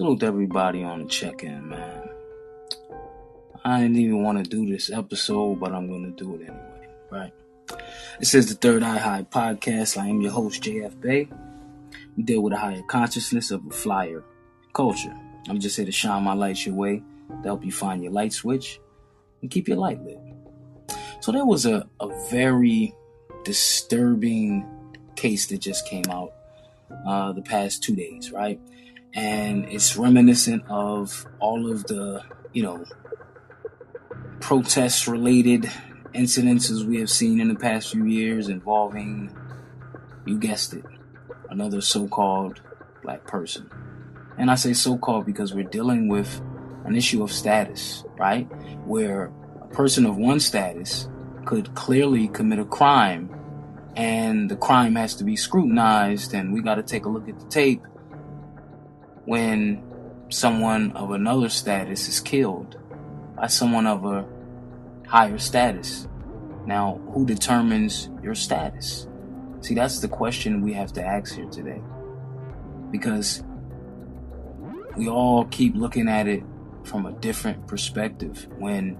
Salute everybody on the check in, man. I didn't even want to do this episode, but I'm going to do it anyway, right? This is the Third Eye High podcast. I am your host, JF Bey. We deal with a higher consciousness of a flyer culture. I'm just here to shine my light your way to help you find your light switch and keep your light lit. So there was a, a very disturbing case that just came out uh, the past two days, right? And it's reminiscent of all of the, you know, protest related incidences we have seen in the past few years involving, you guessed it, another so called black person. And I say so called because we're dealing with an issue of status, right? Where a person of one status could clearly commit a crime and the crime has to be scrutinized and we got to take a look at the tape when someone of another status is killed by someone of a higher status. Now, who determines your status? See, that's the question we have to ask here today. Because we all keep looking at it from a different perspective when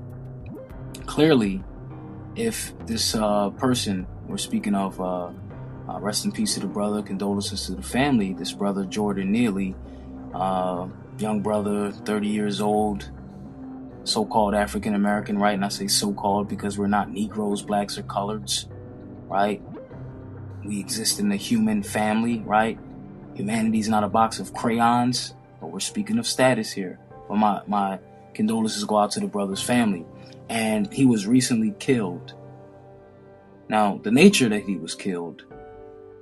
clearly if this uh, person we're speaking of uh, uh, rest in peace to the brother condolences to the family this brother jordan neely uh, young brother 30 years old so-called african american right? And i say so-called because we're not negroes blacks or coloreds right? We exist in the human family right? Humanity's not a box of crayons but we're speaking of status here. But my, my condolences go out to the brother's family. And he was recently killed. Now, the nature that he was killed,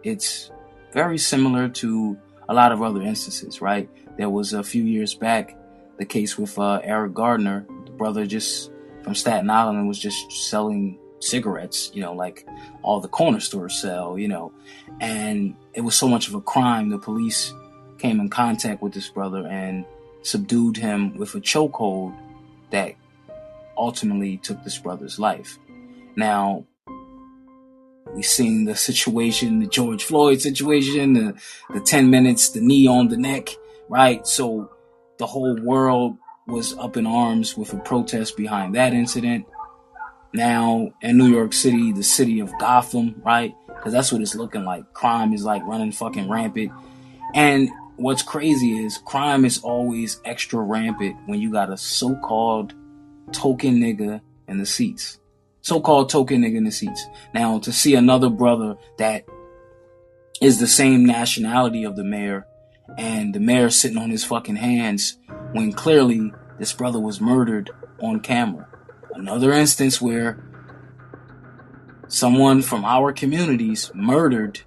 it's very similar to a lot of other instances, right? There was a few years back the case with uh, Eric Garner, the brother just from Staten Island was just selling cigarettes, you know, like all the corner stores sell, you know, and it was so much of a crime. The police came in contact with this brother and subdued him with a chokehold that ultimately took this brother's life. Now, we've seen the situation, the George Floyd situation, the, the 10 minutes, the knee on the neck, right? So the whole world was up in arms with a protest behind that incident. Now in New York City, the city of Gotham, right? Because that's what it's looking like. Crime is like running fucking rampant. And what's crazy is crime is always extra rampant when you got a so called token nigga in the seats. So called token nigga in the seats. Now, to see another brother that is the same nationality of the mayor and the mayor sitting on his fucking hands when clearly this brother was murdered on camera. Another instance where someone from our communities murdered.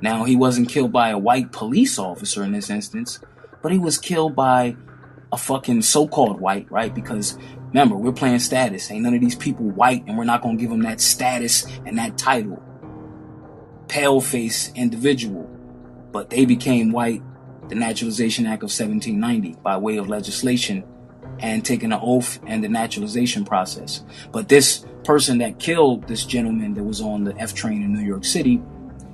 Now, he wasn't killed by a white police officer in this instance, but he was killed by a fucking so called white, right? Because Remember, we're playing status. Ain't none of these people white, and we're not gonna give them that status and that title. Pale face individual. But they became white, the Naturalization Act of 1790, by way of legislation and taking an oath and the naturalization process. But this person that killed this gentleman that was on the F train in New York City,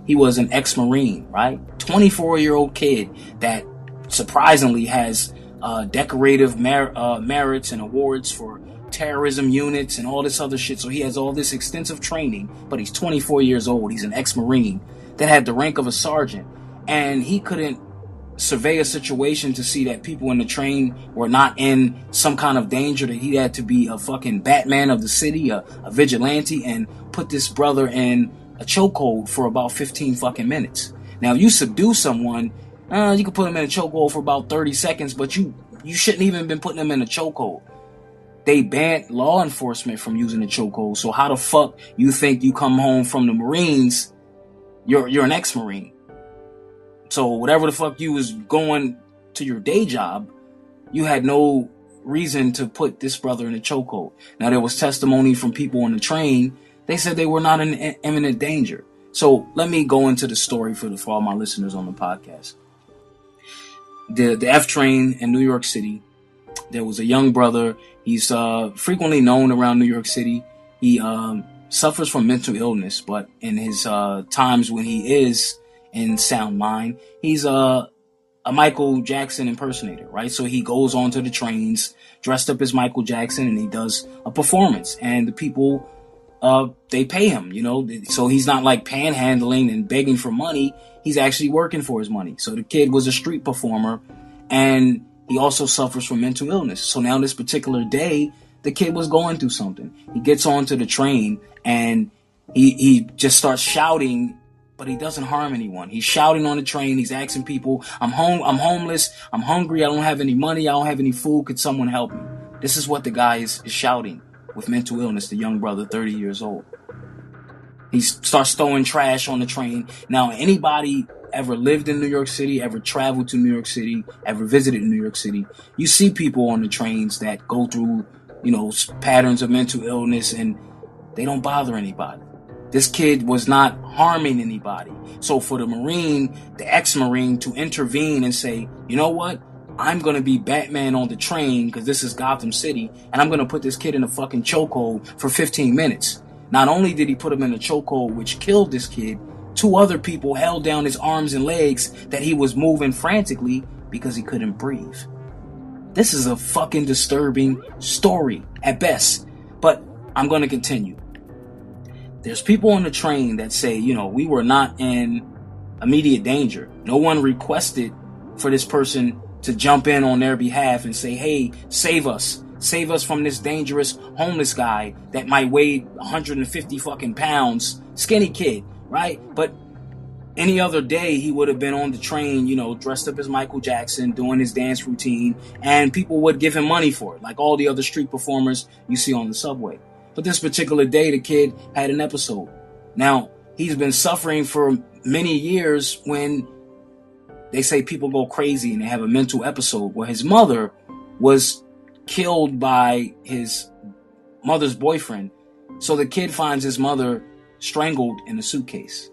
he was an ex Marine, right? 24 year old kid that surprisingly has uh, decorative mer- uh, merits and awards for terrorism units and all this other shit. So he has all this extensive training, but he's 24 years old. He's an ex-marine that had the rank of a sergeant, and he couldn't survey a situation to see that people in the train were not in some kind of danger. That he had to be a fucking Batman of the city, a, a vigilante, and put this brother in a chokehold for about 15 fucking minutes. Now, you subdue someone uh, you can put them in a chokehold for about 30 seconds, but you you shouldn't even been putting them in a chokehold. They banned law enforcement from using the chokehold. So how the fuck you think you come home from the Marines? You're you're an ex-Marine. So whatever the fuck you was going to your day job, you had no reason to put this brother in a chokehold. Now there was testimony from people on the train. They said they were not in imminent danger. So let me go into the story for the for all my listeners on the podcast the the F train in New York City. There was a young brother. He's uh, frequently known around New York City. He um, suffers from mental illness, but in his uh, times when he is in sound mind, he's uh, a Michael Jackson impersonator, right? So he goes onto the trains dressed up as Michael Jackson and he does a performance and the people uh, they pay him, you know, so he's not like panhandling and begging for money. He's actually working for his money. So the kid was a street performer and he also suffers from mental illness. So now this particular day, the kid was going through something. He gets onto the train and he, he just starts shouting, but he doesn't harm anyone. He's shouting on the train. He's asking people, I'm home, I'm homeless. I'm hungry. I don't have any money. I don't have any food. Could someone help me? This is what the guy is, is shouting with mental illness, the young brother, 30 years old. He starts throwing trash on the train. Now, anybody ever lived in New York City, ever traveled to New York City, ever visited New York City, you see people on the trains that go through, you know, patterns of mental illness and they don't bother anybody. This kid was not harming anybody. So for the Marine, the ex-Marine to intervene and say, you know what? I'm gonna be Batman on the train because this is Gotham City, and I'm gonna put this kid in a fucking chokehold for 15 minutes. Not only did he put him in a chokehold, which killed this kid, two other people held down his arms and legs that he was moving frantically because he couldn't breathe. This is a fucking disturbing story at best, but I'm gonna continue. There's people on the train that say, you know, we were not in immediate danger. No one requested for this person to jump in on their behalf and say, hey, save us. Save us from this dangerous homeless guy that might weigh 150 fucking pounds, skinny kid, right? But any other day, he would have been on the train, you know, dressed up as Michael Jackson, doing his dance routine, and people would give him money for it, like all the other street performers you see on the subway. But this particular day, the kid had an episode. Now, he's been suffering for many years when they say people go crazy and they have a mental episode where his mother was killed by his mother's boyfriend. So the kid finds his mother strangled in a suitcase.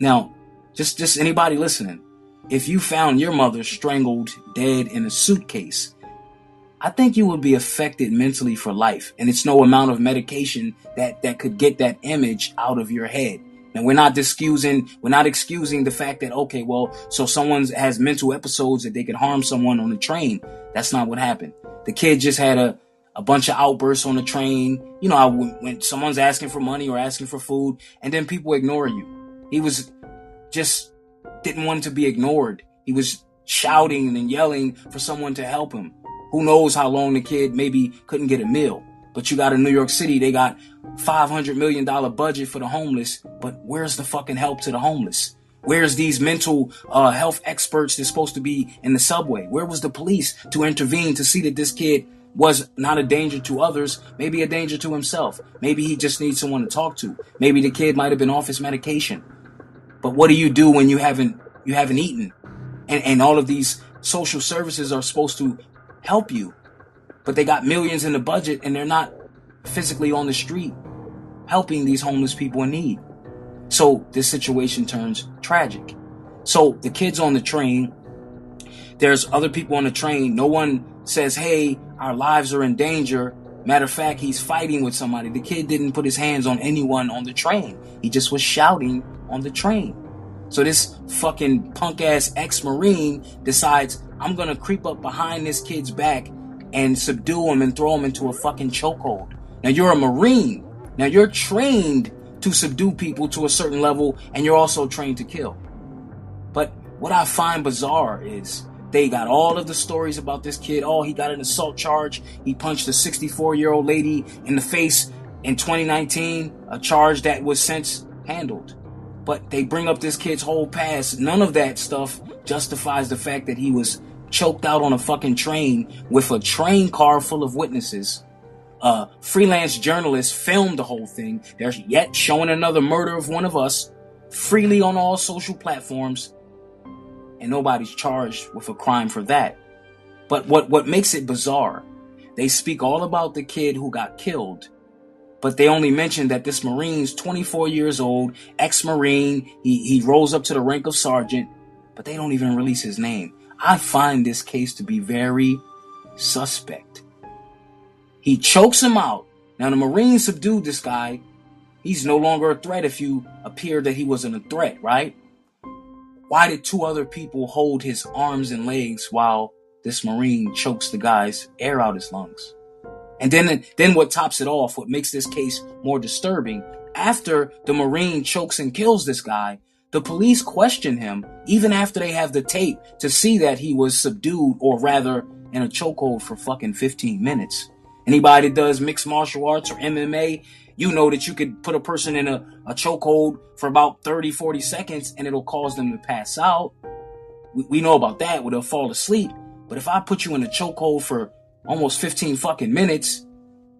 Now, just just anybody listening, if you found your mother strangled dead in a suitcase, I think you would be affected mentally for life. And it's no amount of medication that that could get that image out of your head. And we're not excusing, we're not excusing the fact that, okay, well, so someone has mental episodes that they could harm someone on the train. That's not what happened. The kid just had a, a bunch of outbursts on the train. You know, when someone's asking for money or asking for food and then people ignore you. He was just didn't want to be ignored. He was shouting and yelling for someone to help him. Who knows how long the kid maybe couldn't get a meal. But you got in New York City, they got $500 million budget for the homeless, but where's the fucking help to the homeless? Where's these mental uh, health experts that's supposed to be in the subway? Where was the police to intervene to see that this kid was not a danger to others, maybe a danger to himself? Maybe he just needs someone to talk to. Maybe the kid might have been off his medication. But what do you do when you haven't you haven't eaten? And and all of these social services are supposed to help you but they got millions in the budget and they're not physically on the street helping these homeless people in need. So this situation turns tragic. So the kids on the train, there's other people on the train. No one says, Hey, our lives are in danger. Matter of fact, he's fighting with somebody. The kid didn't put his hands on anyone on the train. He just was shouting on the train. So this fucking punk ass ex Marine decides, I'm gonna creep up behind this kid's back and subdue him and throw him into a fucking chokehold. Now you're a Marine. Now you're trained to subdue people to a certain level and you're also trained to kill. But what I find bizarre is they got all of the stories about this kid. Oh, he got an assault charge. He punched a 64 year old lady in the face in 2019, a charge that was since handled. But they bring up this kid's whole past. None of that stuff justifies the fact that he was choked out on a fucking train with a train car full of witnesses. Uh, freelance journalists filmed the whole thing. They're yet showing another murder of one of us freely on all social platforms, and nobody's charged with a crime for that. But what, what makes it bizarre, they speak all about the kid who got killed, but they only mention that this Marine's 24 years old, ex-Marine, he, he rose up to the rank of sergeant, but they don't even release his name. I find this case to be very suspect. He chokes him out. Now, the Marines subdued this guy. He's no longer a threat if you appear that he wasn't a threat, right? Why did two other people hold his arms and legs while this Marine chokes the guy's air out his lungs? And then, then what tops it off, what makes this case more disturbing, after the Marine chokes and kills this guy, the police question him even after they have the tape to see that he was subdued or rather in a chokehold for fucking 15 minutes. Anybody that does mixed martial arts or MMA, you know that you could put a person in a, a chokehold for about 30, 40 seconds and it'll cause them to pass out. We, we know about that where they'll fall asleep. But if I put you in a chokehold for almost 15 fucking minutes,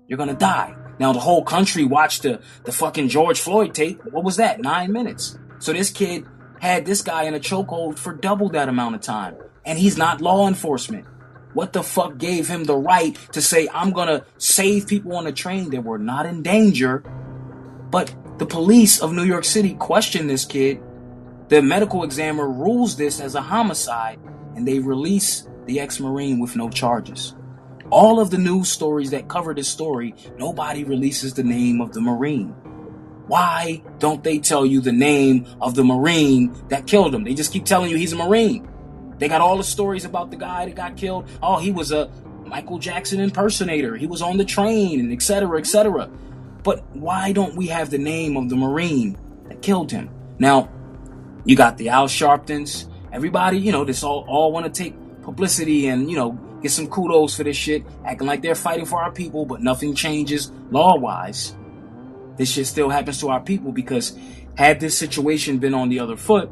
you're gonna die. Now the whole country watched the, the fucking George Floyd tape. What was that? Nine minutes. So this kid had this guy in a chokehold for double that amount of time. And he's not law enforcement. What the fuck gave him the right to say, I'm gonna save people on a train that were not in danger? But the police of New York City question this kid. The medical examiner rules this as a homicide and they release the ex Marine with no charges. All of the news stories that cover this story, nobody releases the name of the Marine. Why don't they tell you the name of the Marine that killed him? They just keep telling you he's a Marine. They got all the stories about the guy that got killed. Oh, he was a Michael Jackson impersonator. He was on the train and etc. etc. But why don't we have the name of the Marine that killed him? Now, you got the Al Sharptons. Everybody, you know, this all all want to take publicity and you know get some kudos for this shit, acting like they're fighting for our people, but nothing changes law wise. This shit still happens to our people because had this situation been on the other foot,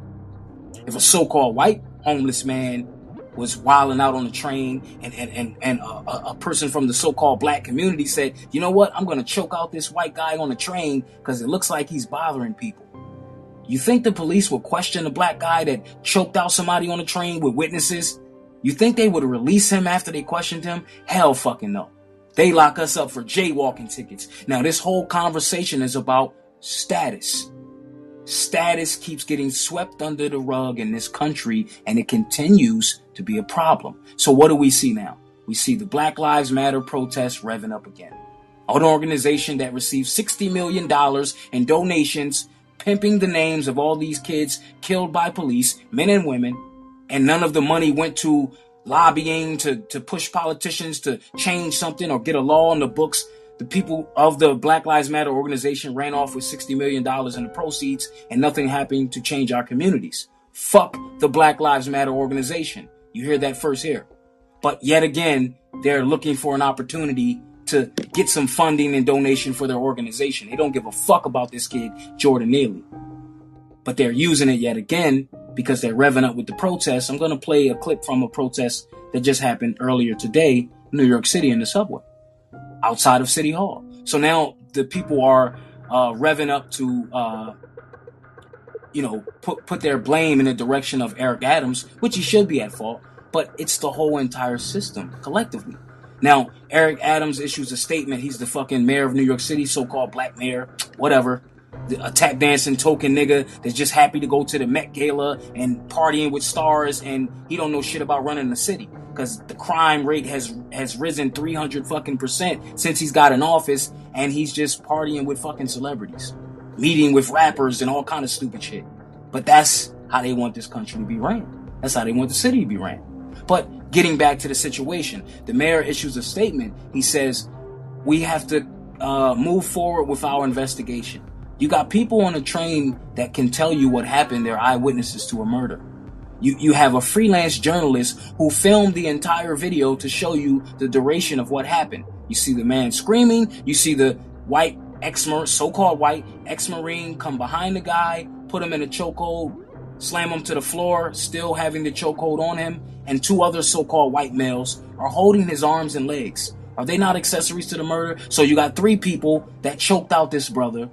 if a so-called white homeless man was wilding out on the train and and and, and a, a, person from the so-called black community said you know what? I'm gonna choke out this white guy on the train because it looks like he's bothering people. You think the police would question the black guy that choked out somebody on the train with witnesses? You think they would release him after they questioned him? Hell fucking no they lock us up for jaywalking tickets now this whole conversation is about status Status keeps getting swept under the rug in this country and it continues to be a problem. So what do we see now? We see the Black Lives Matter protests revving up again. An organization that received $60 million in donations, pimping the names of all these kids killed by police, men and women, and none of the money went to lobbying to, to push politicians to change something or get a law on the books the people of the Black Lives Matter organization ran off with $60 million in the proceeds and nothing happened to change our communities. Fuck the Black Lives Matter organization. You hear that first here. But yet again, they're looking for an opportunity to get some funding and donation for their organization. They don't give a fuck about this kid, Jordan Neely. But they're using it yet again because they're revving up with the protests. I'm going to play a clip from a protest that just happened earlier today New York City in the subway outside of City Hall. So now the people are uh, revving up to, uh, you know, put put their blame in the direction of Eric Adams, which he should be at fault. But it's the whole entire system collectively. Now, Eric Adams issues a statement. He's the fucking mayor of New York City, so-called black mayor, whatever. A tap dancing token nigga that's just happy to go to the Met Gala and partying with stars, and he don't know shit about running the city. Because the crime rate has has risen 300 fucking percent since he's got in office and he's just partying with fucking celebrities meeting with rappers and all kind of stupid shit. But that's how they want this country to be ran. That's how they want the city to be ran. But getting back to the situation the mayor issues a statement. He says we have to uh, move forward with our investigation you got people on a train that can tell you what happened they're eyewitnesses to a murder you, you have a freelance journalist who filmed the entire video to show you the duration of what happened. You see the man screaming, you see the white ex so-called white ex-marine come behind the guy, put him in a chokehold, slam him to the floor, still having the chokehold on him, and two other so-called white males are holding his arms and legs. Are they not accessories to the murder? So you got three people that choked out this brother,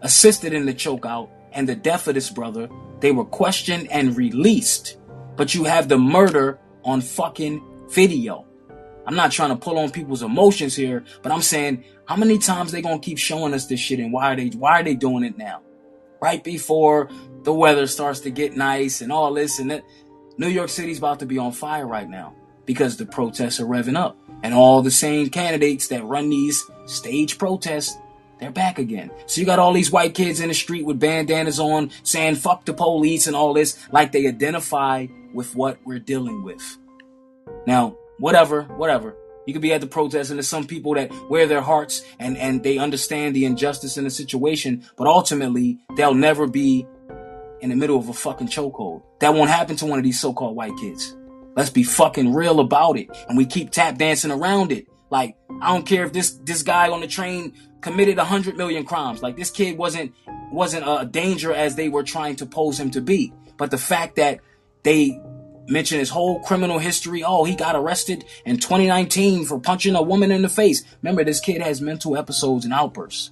assisted in the chokeout, and the death of this brother, they were questioned and released. But you have the murder on fucking video. I'm not trying to pull on people's emotions here, but I'm saying how many times they gonna keep showing us this shit and why are they why are they doing it now? Right before the weather starts to get nice and all this and that. New York City's about to be on fire right now because the protests are revving up. And all the same candidates that run these stage protests they're back again. So you got all these white kids in the street with bandanas on saying fuck the police and all this, like they identify with what we're dealing with. Now, whatever, whatever. You could be at the protest and there's some people that wear their hearts and, and they understand the injustice in the situation, but ultimately they'll never be in the middle of a fucking chokehold. That won't happen to one of these so-called white kids. Let's be fucking real about it. And we keep tap dancing around it. Like, I don't care if this, this guy on the train committed a hundred million crimes. Like this kid wasn't, wasn't a danger as they were trying to pose him to be. But the fact that they mention his whole criminal history. Oh, he got arrested in 2019 for punching a woman in the face. Remember, this kid has mental episodes and outbursts.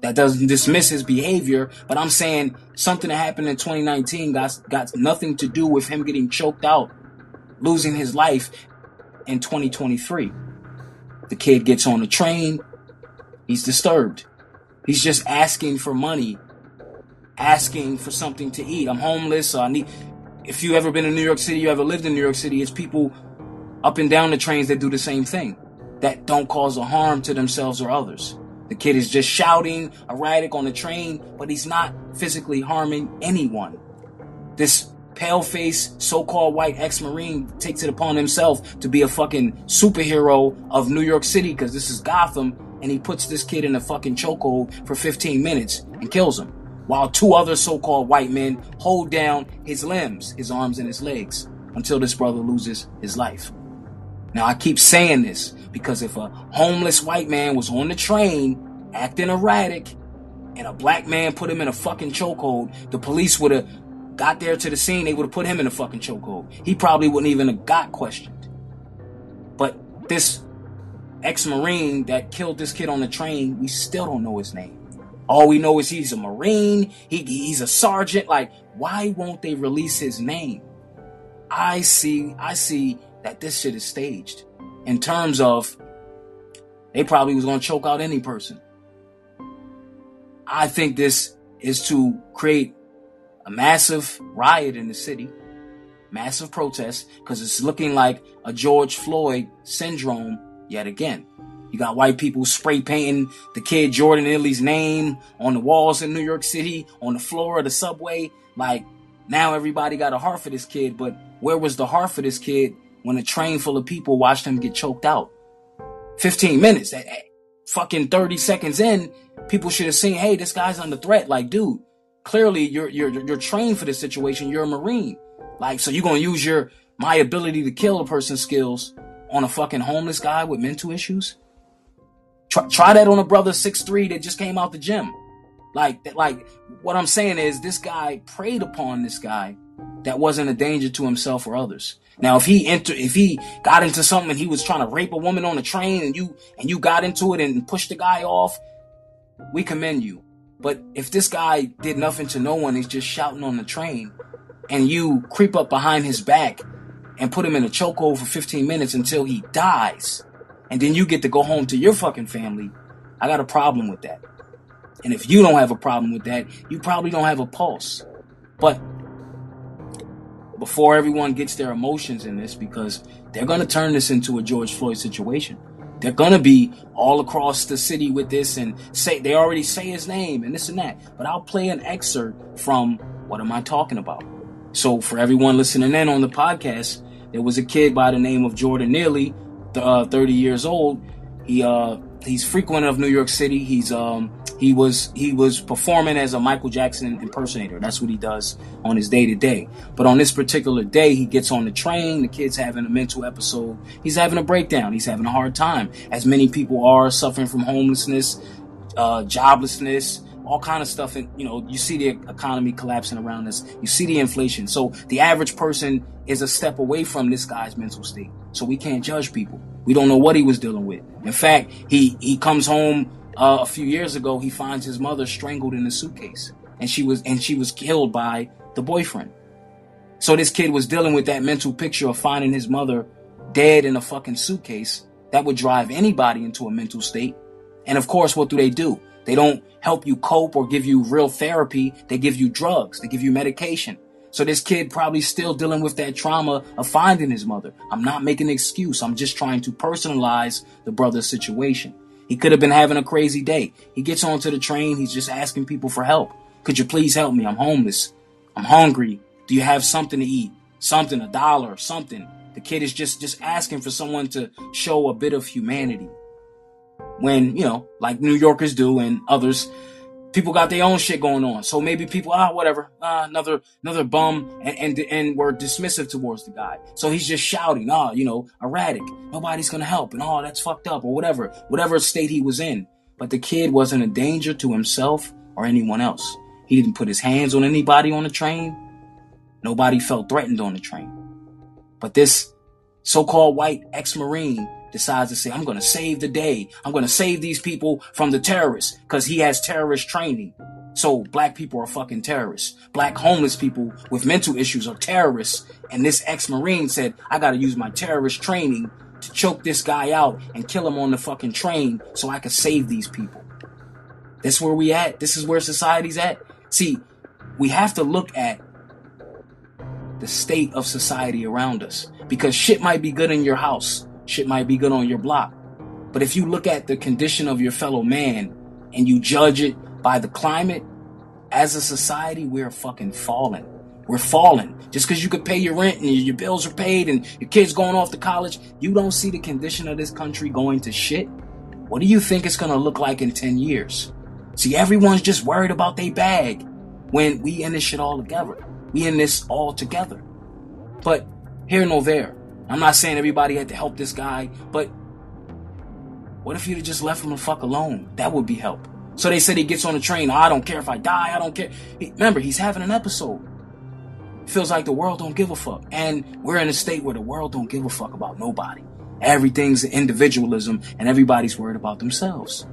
That doesn't dismiss his behavior, but I'm saying something that happened in 2019 got, got nothing to do with him getting choked out, losing his life in 2023. The kid gets on the train. He's disturbed. He's just asking for money, asking for something to eat. I'm homeless, so I need if you ever been in New York City, you ever lived in New York City, it's people up and down the trains that do the same thing, that don't cause a harm to themselves or others. The kid is just shouting erratic on the train, but he's not physically harming anyone. This pale face, so-called white ex-marine takes it upon himself to be a fucking superhero of New York City because this is Gotham, and he puts this kid in a fucking chokehold for 15 minutes and kills him while two other so-called white men hold down his limbs, his arms and his legs, until this brother loses his life. Now I keep saying this because if a homeless white man was on the train acting erratic and a black man put him in a fucking chokehold, the police would have got there to the scene, they would have put him in a fucking chokehold. He probably wouldn't even have got questioned. But this ex-marine that killed this kid on the train, we still don't know his name. All we know is he's a Marine, he, he's a sergeant. Like, why won't they release his name? I see, I see that this shit is staged in terms of they probably was gonna choke out any person. I think this is to create a massive riot in the city, massive protest, because it's looking like a George Floyd syndrome yet again. You got white people spray painting the kid Jordan Neely's name on the walls in New York City, on the floor of the subway. Like, now everybody got a heart for this kid, but where was the heart for this kid when a train full of people watched him get choked out? 15 minutes, that, fucking 30 seconds in, people should have seen, hey, this guy's under threat. Like, dude, clearly you're, you're, you're trained for this situation. You're a Marine. Like, so you're to use your, my ability to kill a person skills on a fucking homeless guy with mental issues? Try, try that on a brother six three that just came out the gym. Like, like what I'm saying is this guy preyed upon this guy that wasn't a danger to himself or others. Now, if he enter, if he got into something and he was trying to rape a woman on the train and you, and you got into it and pushed the guy off, we commend you. But if this guy did nothing to no one, he's just shouting on the train and you creep up behind his back and put him in a chokehold for 15 minutes until he dies, and then you get to go home to your fucking family, I got a problem with that. And if you don't have a problem with that, you probably don't have a pulse. But before everyone gets their emotions in this, because they're going to turn this into a George Floyd situation. They're going to be all across the city with this and say, they already say his name and this and that. But I'll play an excerpt from what am I talking about? So for everyone listening in on the podcast, there was a kid by the name of Jordan Neely uh, 30 years old. He uh, he's frequent of New York City. He's um, he was he was performing as a Michael Jackson impersonator. That's what he does on his day to day. But on this particular day, he gets on the train. The kid's having a mental episode. He's having a breakdown. He's having a hard time, as many people are suffering from homelessness, uh, joblessness, all kind of stuff. And you know, you see the economy collapsing around us. You see the inflation. So the average person is a step away from this guy's mental state. So we can't judge people. We don't know what he was dealing with. In fact, he he comes home uh, a few years ago. He finds his mother strangled in a suitcase, and she was and she was killed by the boyfriend. So this kid was dealing with that mental picture of finding his mother dead in a fucking suitcase. That would drive anybody into a mental state. And of course, what do they do? They don't help you cope or give you real therapy. They give you drugs. They give you medication. So this kid probably still dealing with that trauma of finding his mother. I'm not making an excuse. I'm just trying to personalize the brother's situation. He could have been having a crazy day. He gets onto the train. He's just asking people for help. Could you please help me? I'm homeless. I'm hungry. Do you have something to eat? Something, a dollar, something. The kid is just just asking for someone to show a bit of humanity. When, you know, like New Yorkers do and others, people got their own shit going on. So maybe people, ah, whatever, ah, another, another bum, and, and, and we're dismissive towards the guy. So he's just shouting, ah, you know, erratic. Nobody's gonna help, and oh, that's fucked up, or whatever, whatever state he was in. But the kid wasn't a danger to himself or anyone else. He didn't put his hands on anybody on the train. Nobody felt threatened on the train. But this so-called white ex-Marine decides to say, I'm going to save the day. I'm going to save these people from the terrorists because he has terrorist training. So black people are fucking terrorists. Black homeless people with mental issues are terrorists. And this ex-Marine said, I got to use my terrorist training to choke this guy out and kill him on the fucking train so I can save these people. That's where we at. This is where society's at. See, we have to look at the state of society around us because shit might be good in your house shit might be good on your block. But if you look at the condition of your fellow man and you judge it by the climate, as a society, we're fucking falling. We're falling. Just because you could pay your rent and your bills are paid and your kids going off to college, you don't see the condition of this country going to shit. What do you think it's going to look like in 10 years? See, everyone's just worried about their bag when we in this shit all together. We in this all together. But here nor there. I'm not saying everybody had to help this guy, but what if you'd just left him the fuck alone? That would be help. So they said he gets on the train. I don't care if I die. I don't care. He, remember, he's having an episode. Feels like the world don't give a fuck. And we're in a state where the world don't give a fuck about nobody. Everything's individualism and everybody's worried about themselves.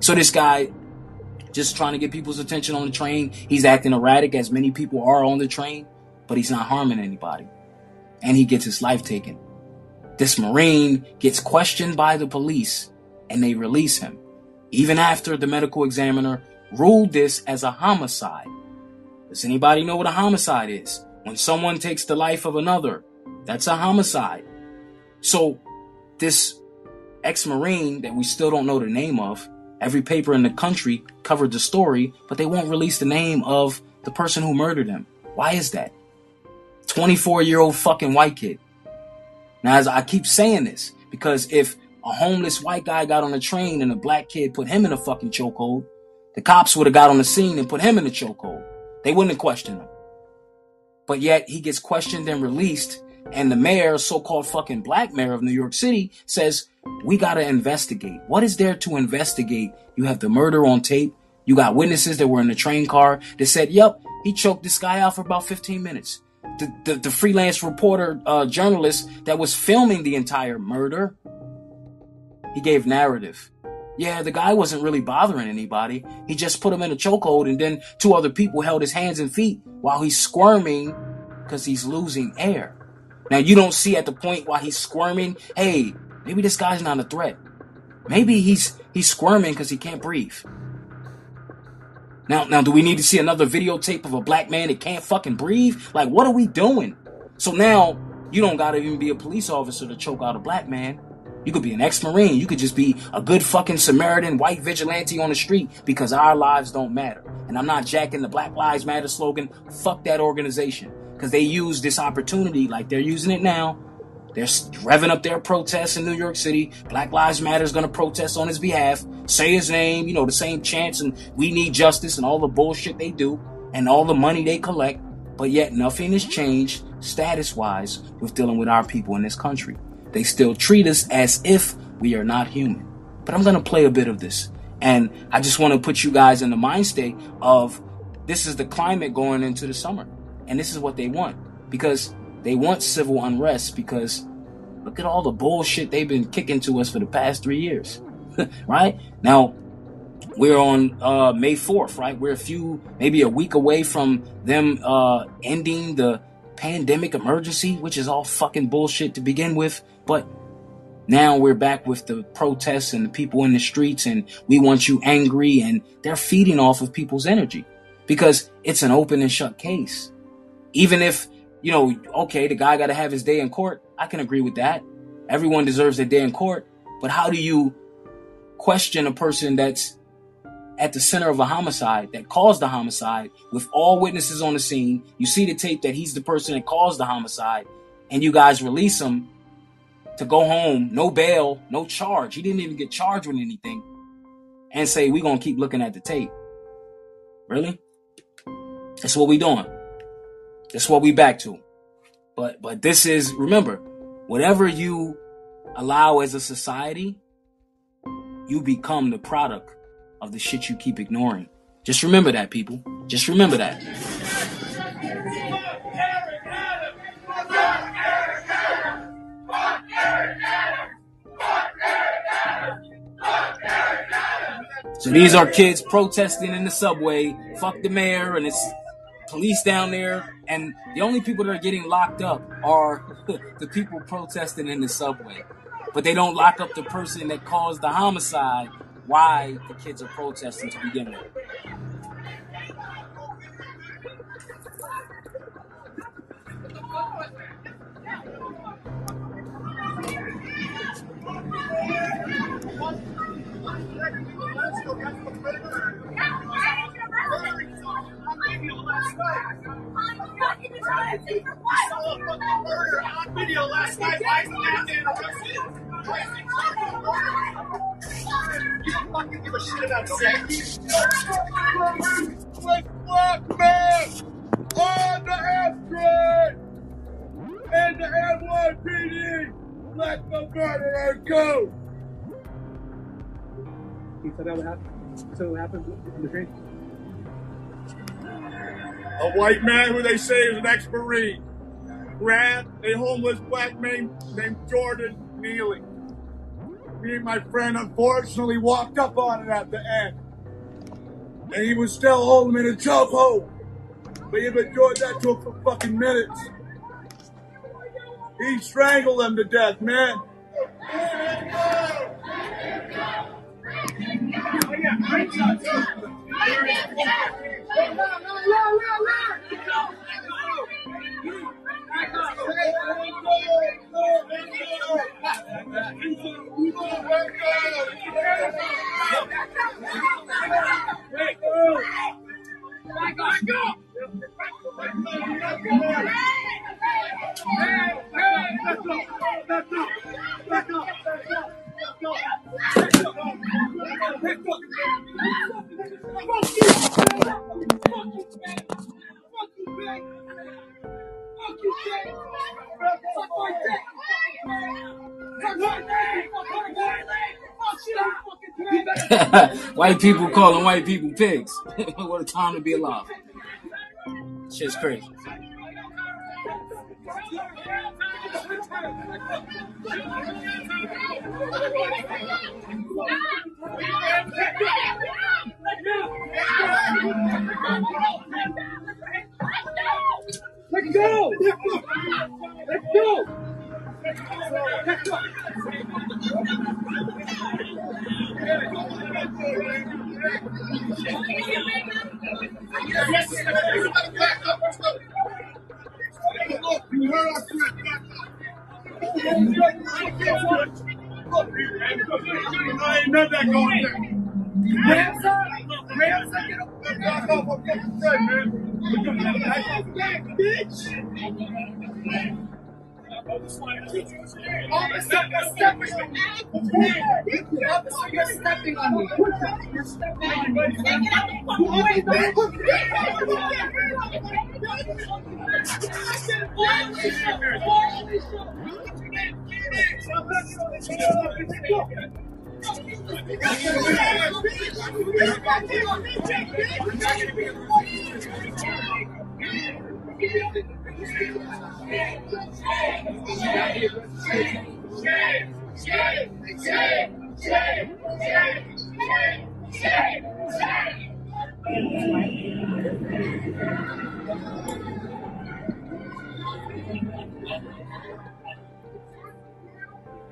So this guy just trying to get people's attention on the train. He's acting erratic as many people are on the train, but he's not harming anybody and he gets his life taken. This Marine gets questioned by the police and they release him, even after the medical examiner ruled this as a homicide. Does anybody know what a homicide is? When someone takes the life of another, that's a homicide. So, this ex Marine that we still don't know the name of, every paper in the country covered the story, but they won't release the name of the person who murdered him. Why is that? 24 year old fucking white kid. Now, as I keep saying this, because if a homeless white guy got on a train and a black kid put him in a fucking chokehold, the cops would have got on the scene and put him in a chokehold. They wouldn't have questioned him. But yet he gets questioned and released, and the mayor, so-called fucking black mayor of New York City, says, we gotta investigate. What is there to investigate? You have the murder on tape. You got witnesses that were in the train car that said, yep, he choked this guy out for about 15 minutes the, the, the freelance reporter uh, journalist that was filming the entire murder. He gave narrative. Yeah, the guy wasn't really bothering anybody. He just put him in a chokehold, and then two other people held his hands and feet while he's squirming because he's losing air. Now, you don't see at the point while he's squirming, hey, maybe this guy's not a threat. Maybe he's he's squirming because he can't breathe. Now, now, do we need to see another videotape of a black man that can't fucking breathe? Like, what are we doing? So now you don't gotta even be a police officer to choke out a black man. You could be an ex-marine. You could just be a good fucking Samaritan white vigilante on the street because our lives don't matter. And I'm not jacking the Black Lives Matter slogan. Fuck that organization because they use this opportunity like they're using it now they're revving up their protests in New York City. Black Lives Matter is going to protest on his behalf, say his name, you know, the same chants and we need justice and all the bullshit they do and all the money they collect. But yet nothing has changed status wise with dealing with our people in this country. They still treat us as if we are not human. But I'm going to play a bit of this. And I just want to put you guys in the mind state of this is the climate going into the summer. And this is what they want. Because they want civil unrest because look at all the bullshit they've been kicking to us for the past three years. right? Now, we're on uh, May 4th, right? We're a few, maybe a week away from them uh, ending the pandemic emergency, which is all fucking bullshit to begin with. But now we're back with the protests and the people in the streets, and we want you angry, and they're feeding off of people's energy because it's an open and shut case. Even if you know, okay, the guy got to have his day in court. I can agree with that. Everyone deserves their day in court. But how do you question a person that's at the center of a homicide that caused the homicide with all witnesses on the scene. You see the tape that he's the person that caused the homicide, and you guys release him to go home, no bail, no charge. He didn't even get charged with anything, and say, We're going to keep looking at the tape. Really? That's what we doing. That's what we back to. But but this is remember, whatever you allow as a society, you become the product of the shit you keep ignoring. Just remember that, people. Just remember that. So these are kids protesting in the subway. Fuck the mayor and it's police down there. And the only people that are getting locked up are the people protesting in the subway. But they don't lock up the person that caused the homicide why the kids are protesting to begin with. The murderer go. He said that what happened on the train? A white man who they say is an ex-marine grabbed a homeless black man named Jordan Neely. Me and my friend unfortunately walked up on it at the end. And he was still holding him in a chokehold. But even Jordan, that took for fucking minutes. He strangled him to death, man. Go! white people calling white people pigs. what a time to be alive. Shit's crazy.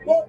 Well,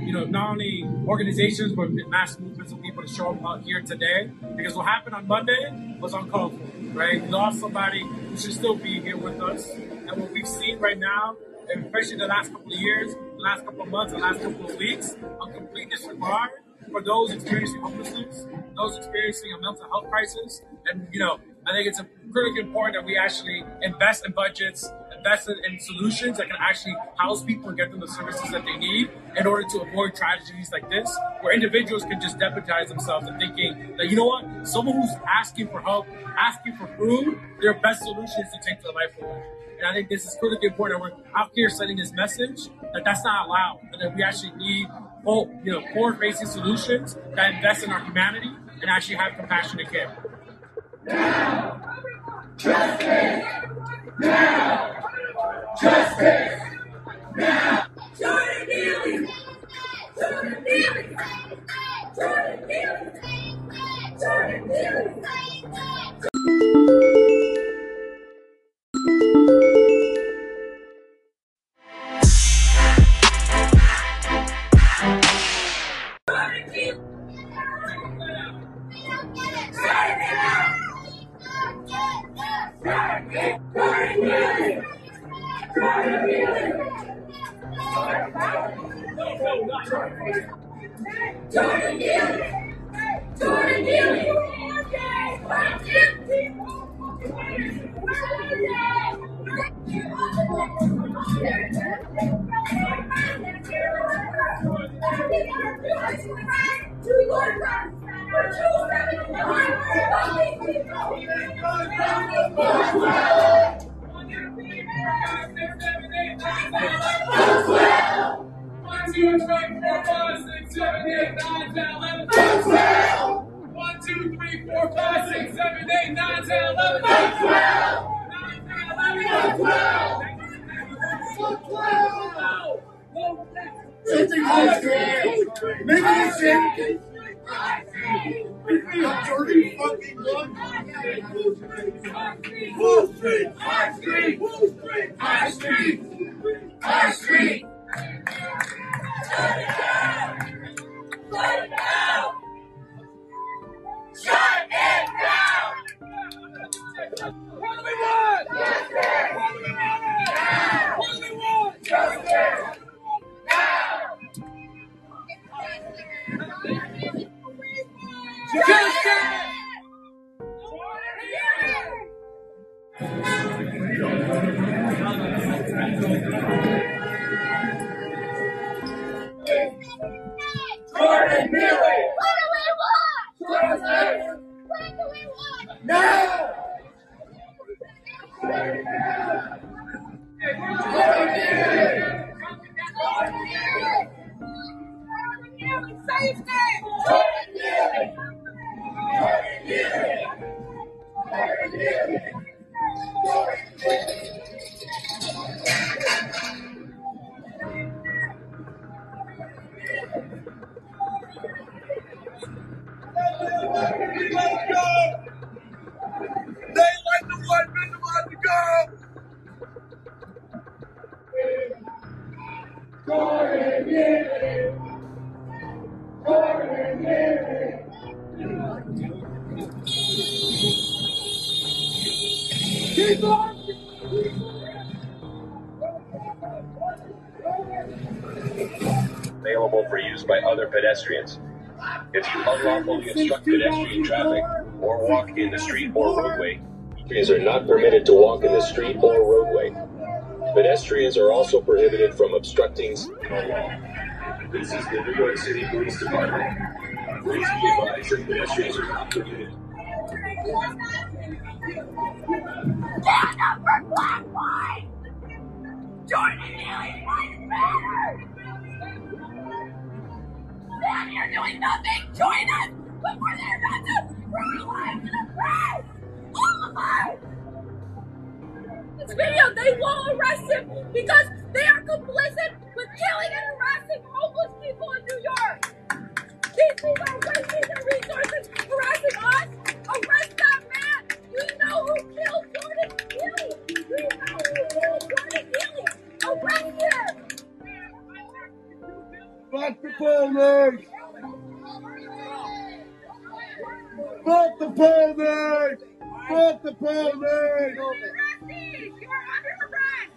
you know not only organizations but mass movements of people to show up out here today because what happened on Monday was uncalled for, right? We lost somebody who should still be here with us, and what we've seen right now, especially the last couple of years, the last couple of months, the last couple of weeks, a complete disregard for those experiencing homelessness, those experiencing a mental health crisis, and you know. I think it's critically important that we actually invest in budgets, invest in, in solutions that can actually house people and get them the services that they need in order to avoid tragedies like this, where individuals can just deputize themselves and thinking that, you know what, someone who's asking for help, asking for food, their best solution is to take their life away. And I think this is critically important we're out here sending this message that that's not allowed, and that we actually need whole, you know, forward-facing solutions that invest in our humanity and actually have compassionate care. Jordan Neely! Jordan Neely! Jordan Neely! Jordan Neely! Something else Maybe it's Dirty fucking. High Street. High Street. What do we want? We want? Jordan Miller! Obstruct pedestrian traffic or walk in the street or roadway, pedestrians are not permitted to walk in the street or roadway. Pedestrians are also prohibited from obstructing. This is the New York City Police Department. Please be advised that pedestrians are not permitted. Up for Black Lives! Jordan Neely, fight better! Man, you're doing nothing! Join us this video, they won't arrest him because they are complicit with killing and harassing homeless people in New York. These people are wasting their resources harassing us. Arrest that man. You know who killed Jordan Neely. You know who killed Jordan Neely. Arrest him. Fuck the police. Arrested! You are under arrest!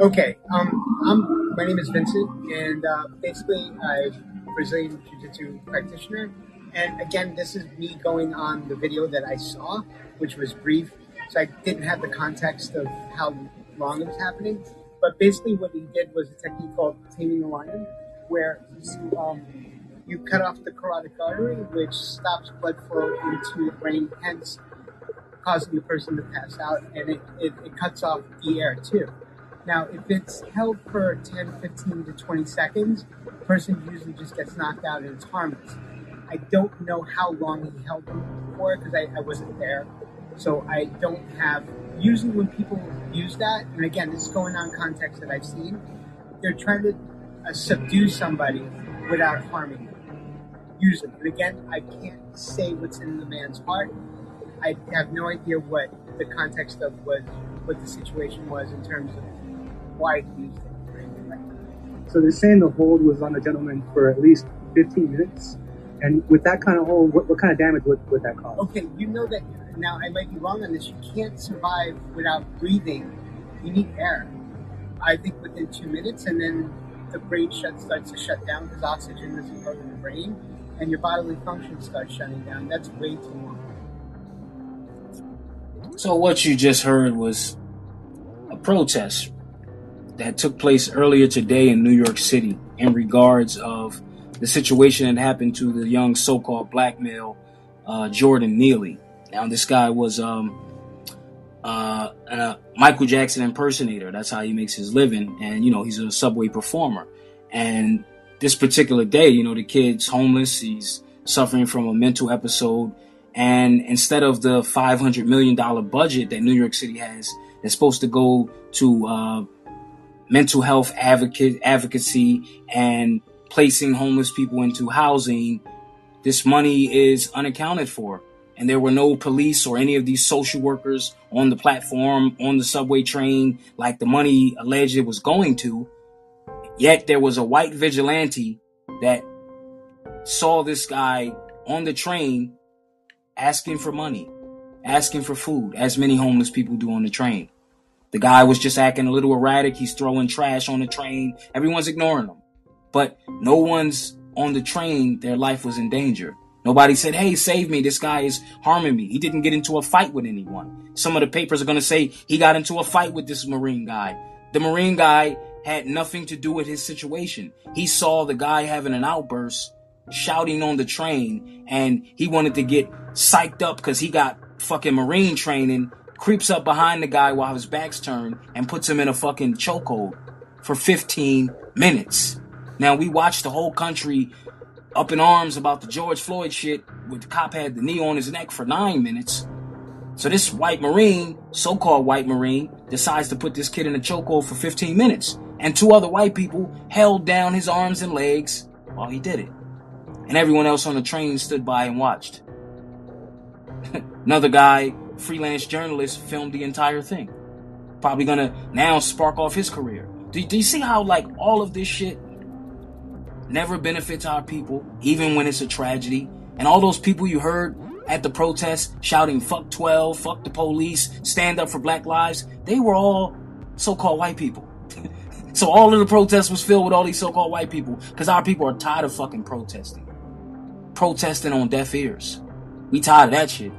Okay, um, I'm, my name is Vincent, and uh, basically I'm a Brazilian Jiu-Jitsu practitioner. And again, this is me going on the video that I saw, which was brief, so I didn't have the context of how long it was happening. But basically, what he did was a technique called taming the lion, where um, you cut off the carotid artery, which stops blood flow into the brain, hence causing the person to pass out, and it, it, it cuts off the air too. Now, if it's held for 10, 15 to 20 seconds, the person usually just gets knocked out and it's harmless. I don't know how long he held them for because I, I wasn't there. So I don't have. Usually, when people use that, and again, this is going on context that I've seen, they're trying to uh, subdue somebody without harming them. Usually. And again, I can't say what's in the man's heart. I have no idea what the context of was, what the situation was in terms of why he used it or anything like that. So they're saying the hold was on the gentleman for at least 15 minutes. And with that kind of hold, what, what kind of damage would, would that cause? Okay, you know that now I might be wrong on this. You can't survive without breathing. You need air. I think within two minutes, and then the brain shut starts to shut down because oxygen doesn't go to the brain, and your bodily function starts shutting down. That's way too long. So what you just heard was a protest that took place earlier today in New York City in regards of the situation that happened to the young so-called black male uh, Jordan Neely. Now this guy was um, uh, a Michael Jackson impersonator. That's how he makes his living, and you know he's a subway performer. And this particular day, you know, the kid's homeless. He's suffering from a mental episode. And instead of the $500 million budget that New York City has, that's supposed to go to uh, mental health advocate advocacy and placing homeless people into housing, this money is unaccounted for. And there were no police or any of these social workers on the platform, on the subway train, like the money alleged it was going to. Yet there was a white vigilante that saw this guy on the train asking for money, asking for food, as many homeless people do on the train. The guy was just acting a little erratic. He's throwing trash on the train. Everyone's ignoring him. But no one's on the train, their life was in danger. Nobody said, hey, save me. This guy is harming me. He didn't get into a fight with anyone. Some of the papers are going to say he got into a fight with this Marine guy. The Marine guy had nothing to do with his situation. He saw the guy having an outburst, shouting on the train, and he wanted to get psyched up because he got fucking Marine training, creeps up behind the guy while his back's turned, and puts him in a fucking chokehold for 15 minutes. Now, we watched the whole country up in arms about the George Floyd shit, where the cop had the knee on his neck for nine minutes. So this white Marine, so-called white Marine, decides to put this kid in a chokehold for 15 minutes. And two other white people held down his arms and legs while he did it. And everyone else on the train stood by and watched. Another guy, freelance journalist, filmed the entire thing. Probably gonna now spark off his career. Do, do you see how like all of this shit never benefits our people, even when it's a tragedy? And all those people you heard at the protest shouting fuck 12, fuck the police, stand up for black lives, they were all so-called white people. so all of the protests was filled with all these so-called white people because our people are tired of fucking protesting. Protesting on deaf ears. We tired of that shit.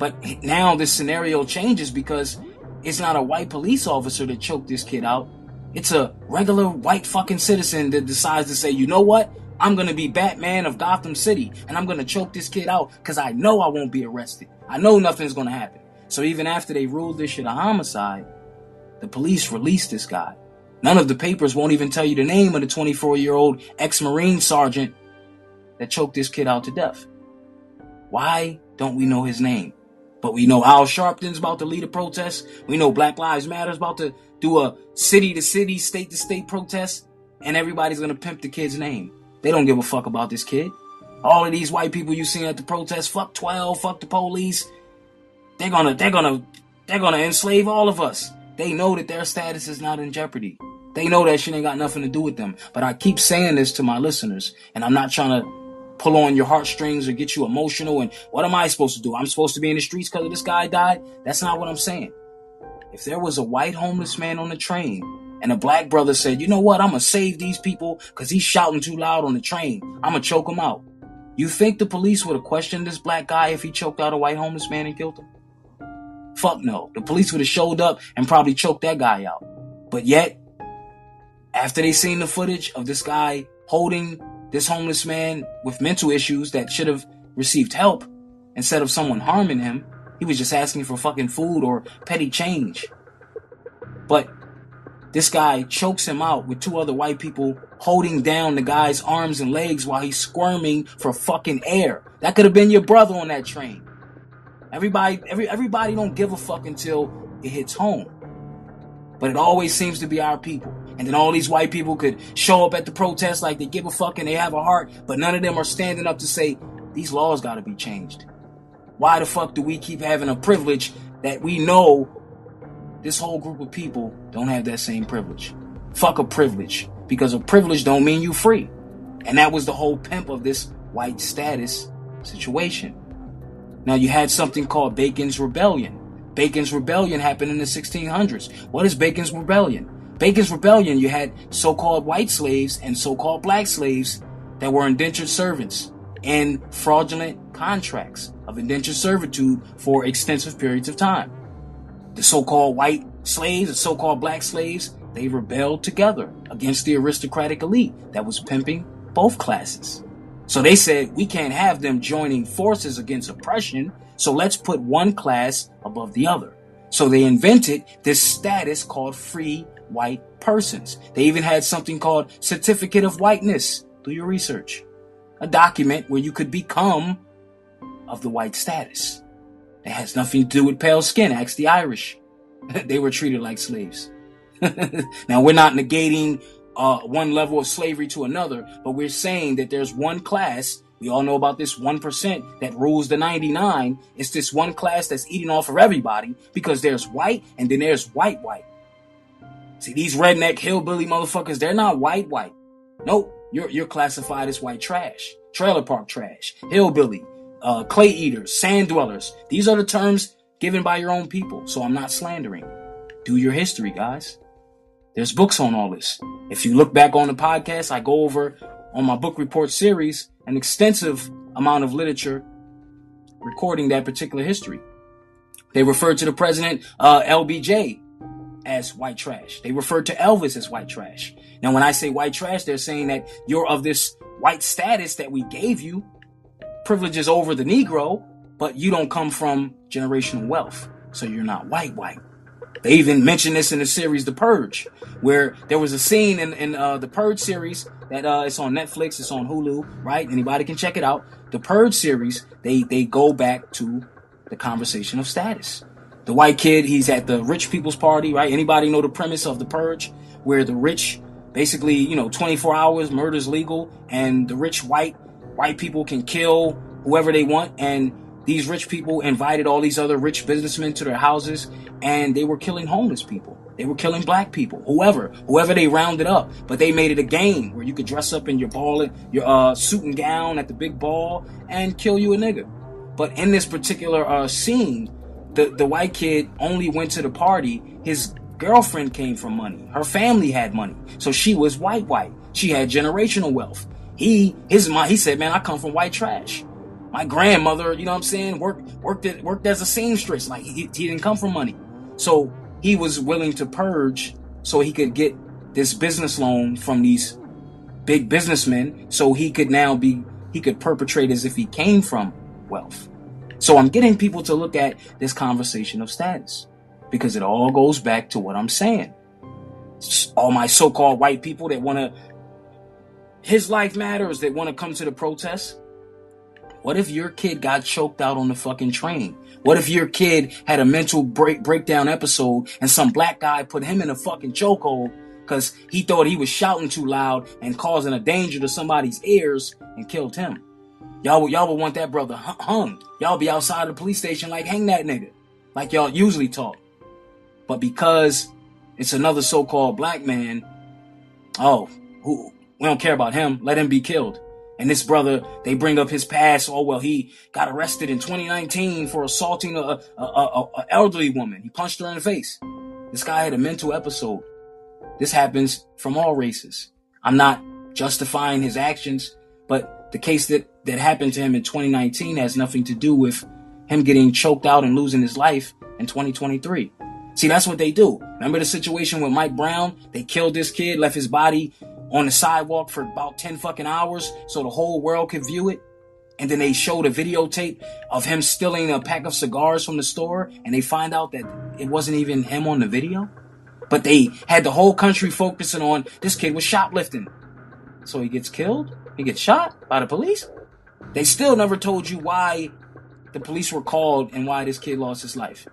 But now this scenario changes because it's not a white police officer that choked this kid out. It's a regular white fucking citizen that decides to say, you know what? I'm gonna be Batman of Gotham City and I'm gonna choke this kid out because I know I won't be arrested. I know nothing's gonna happen. So even after they ruled this shit a homicide, the police released this guy. None of the papers won't even tell you the name of the 24 year old ex Marine sergeant that choked this kid out to death. Why don't we know his name? But we know Al Sharpton's about to lead a protest. We know Black Lives Matter's about to do a city to city, state to state protest. And everybody's gonna pimp the kid's name. They don't give a fuck about this kid. All of these white people you seen at the protest, fuck 12, fuck the police. They're gonna, they're gonna, they're gonna enslave all of us. They know that their status is not in jeopardy. They know that shit ain't got nothing to do with them. But I keep saying this to my listeners, and I'm not trying to pull on your heartstrings or get you emotional. And what am I supposed to do? I'm supposed to be in the streets because this guy died? That's not what I'm saying. If there was a white homeless man on the train and a black brother said, you know what, I'm gonna save these people because he's shouting too loud on the train, I'm gonna choke him out. You think the police would have questioned this black guy if he choked out a white homeless man and killed him? Fuck no. The police would have showed up and probably choked that guy out. But yet, after they seen the footage of this guy holding this homeless man with mental issues that should have received help instead of someone harming him, he was just asking for fucking food or petty change. But this guy chokes him out with two other white people holding down the guy's arms and legs while he's squirming for fucking air. That could have been your brother on that train. Everybody, every, everybody don't give a fuck until it hits home. But it always seems to be our people. And then all these white people could show up at the protest like they give a fuck and they have a heart, but none of them are standing up to say, these laws gotta be changed. Why the fuck do we keep having a privilege that we know this whole group of people don't have that same privilege? Fuck a privilege. Because a privilege don't mean you free. And that was the whole pimp of this white status situation. Now you had something called Bacon's Rebellion. Bacon's Rebellion happened in the 1600s. What is Bacon's Rebellion? Bacon's Rebellion, you had so-called white slaves and so-called black slaves that were indentured servants in fraudulent contracts of indentured servitude for extensive periods of time. The so-called white slaves, the so-called black slaves, they rebelled together against the aristocratic elite that was pimping both classes. So they said, we can't have them joining forces against oppression, so let's put one class above the other. So they invented this status called free white persons. They even had something called certificate of whiteness. Do your research. A document where you could become of the white status. It has nothing to do with pale skin. Ask the Irish. they were treated like slaves. now we're not negating uh, one level of slavery to another, but we're saying that there's one class. We all know about this 1% that rules the 99. It's this one class that's eating off of everybody because there's white and then there's white white. See, these redneck hillbilly motherfuckers, they're not white white. Nope. You're, you're classified as white trash, trailer park trash, hillbilly, uh, clay eaters, sand dwellers. These are the terms given by your own people. So I'm not slandering. Do your history, guys. There's books on all this. If you look back on the podcast, I go over on my book report series an extensive amount of literature recording that particular history. They referred to the president, uh, LBJ as white trash. They referred to Elvis as white trash. Now, when I say white trash, they're saying that you're of this white status that we gave you, privileges over the Negro, but you don't come from generational wealth. So you're not white white. They even mentioned this in the series The Purge, where there was a scene in, in uh, the Purge series that uh, it's on Netflix, it's on Hulu, right? Anybody can check it out. The Purge series, they they go back to the conversation of status. The white kid, he's at the rich people's party, right? Anybody know the premise of The Purge, where the rich, basically, you know, 24 hours, murder's legal, and the rich white white people can kill whoever they want, and these rich people invited all these other rich businessmen to their houses and they were killing homeless people. They were killing black people, whoever, whoever they rounded up. But they made it a game where you could dress up in your ball, your uh, suit and gown at the big ball and kill you a nigga. But in this particular uh, scene, the, the white kid only went to the party. His girlfriend came from money. Her family had money. So she was white white. She had generational wealth. He his he said, Man, I come from white trash my grandmother, you know what I'm saying, worked worked at, worked as a seamstress. Like he, he didn't come from money, so he was willing to purge so he could get this business loan from these big businessmen, so he could now be he could perpetrate as if he came from wealth. So I'm getting people to look at this conversation of status because it all goes back to what I'm saying. All my so-called white people that want to his life matters that want to come to the protests What if your kid got choked out on the fucking train? What if your kid had a mental break breakdown episode and some black guy put him in a fucking chokehold because he thought he was shouting too loud and causing a danger to somebody's ears and killed him? Y'all would y'all would want that brother hu- hung. Y'all be outside the police station like hang that nigga, like y'all usually talk. But because it's another so-called black man, oh, who we don't care about him. Let him be killed. And this brother, they bring up his past. Oh well, he got arrested in 2019 for assaulting a, a, a, a, elderly woman. He punched her in the face. This guy had a mental episode. This happens from all races. I'm not justifying his actions, but the case that that happened to him in 2019 has nothing to do with him getting choked out and losing his life in 2023. See, that's what they do. Remember the situation with Mike Brown? They killed this kid, left his body on the sidewalk for about 10 fucking hours so the whole world could view it. And then they showed a videotape of him stealing a pack of cigars from the store and they find out that it wasn't even him on the video. But they had the whole country focusing on this kid was shoplifting. So he gets killed? He gets shot by the police? They still never told you why the police were called and why this kid lost his life.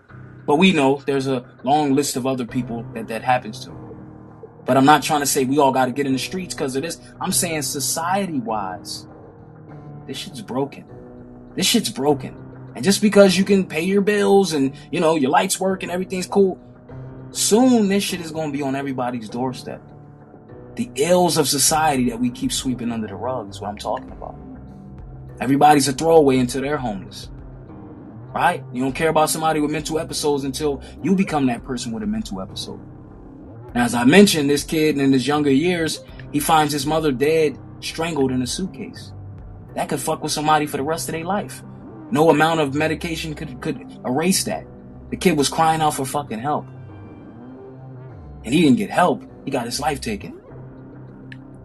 But we know there's a long list of other people that that happens to. But I'm not trying to say we all got to get in the streets because of this. I'm saying society wise, this shit's broken. This shit's broken. And just because you can pay your bills and, you know, your lights work and everything's cool, soon this shit is going to be on everybody's doorstep. The ills of society that we keep sweeping under the rug is what I'm talking about. Everybody's a throwaway until they're homeless. Right? You don't care about somebody with mental episodes until you become that person with a mental episode. Now, as I mentioned, this kid in his younger years, he finds his mother dead, strangled in a suitcase. That could fuck with somebody for the rest of their life. No amount of medication could, could erase that. The kid was crying out for fucking help. And he didn't get help. He got his life taken.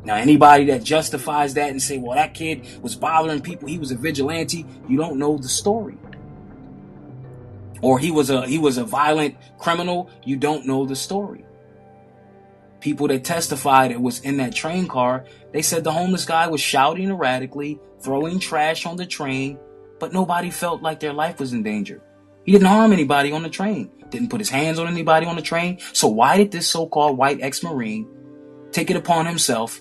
Now, anybody that justifies that and say, well, that kid was bothering people, he was a vigilante, you don't know the story. Or he was a he was a violent criminal, you don't know the story. People that testified it was in that train car, they said the homeless guy was shouting erratically, throwing trash on the train, but nobody felt like their life was in danger. He didn't harm anybody on the train, didn't put his hands on anybody on the train. So why did this so-called white ex-marine take it upon himself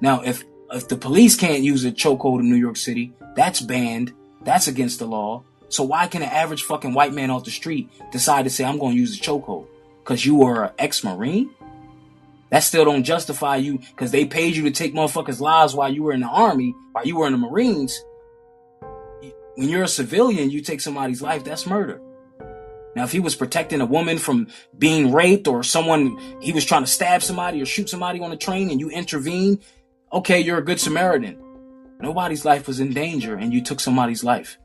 now, if if the police can't use a chokehold in New York City, that's banned. That's against the law. So why can an average fucking white man off the street decide to say I'm going to use a chokehold because you are an ex-marine? That still don't justify you because they paid you to take motherfuckers' lives while you were in the army, while you were in the Marines. When you're a civilian, you take somebody's life. That's murder. Now, if he was protecting a woman from being raped or someone, he was trying to stab somebody or shoot somebody on a train and you intervene, okay, you're a good Samaritan. Nobody's life was in danger and you took somebody's life.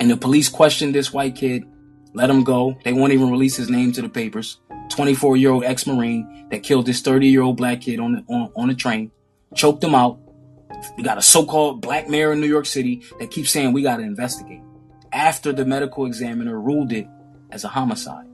And the police questioned this white kid, let him go. They won't even release his name to the papers. 24 year old ex Marine that killed this 30 year old black kid on on, on a train, choked him out. We got a so called black mayor in New York City that keeps saying we got to investigate after the medical examiner ruled it as a homicide.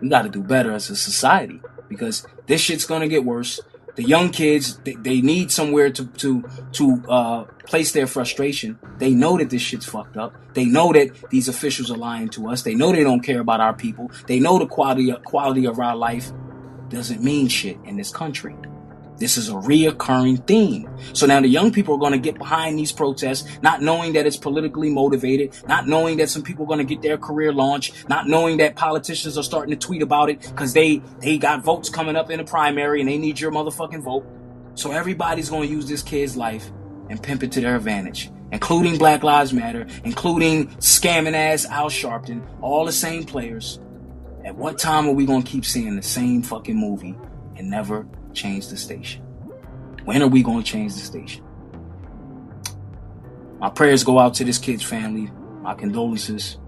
We got to do better as a society because this shit's going to get worse. The young kids, they, they need somewhere to to to uh, place their frustration. They know that this shit's fucked up. They know that these officials are lying to us. They know they don't care about our people. They know the quality of, quality of our life doesn't mean shit in this country. This is a reoccurring theme. So now the young people are going to get behind these protests, not knowing that it's politically motivated, not knowing that some people are going to get their career launched, not knowing that politicians are starting to tweet about it because they they got votes coming up in the primary and they need your motherfucking vote. So everybody's going to use this kid's life and pimp it to their advantage, including Black Lives Matter, including scamming ass Al Sharpton, all the same players. At what time are we going to keep seeing the same fucking movie and never change the station? When are we going to change the station? My prayers go out to this kid's family, my condolences,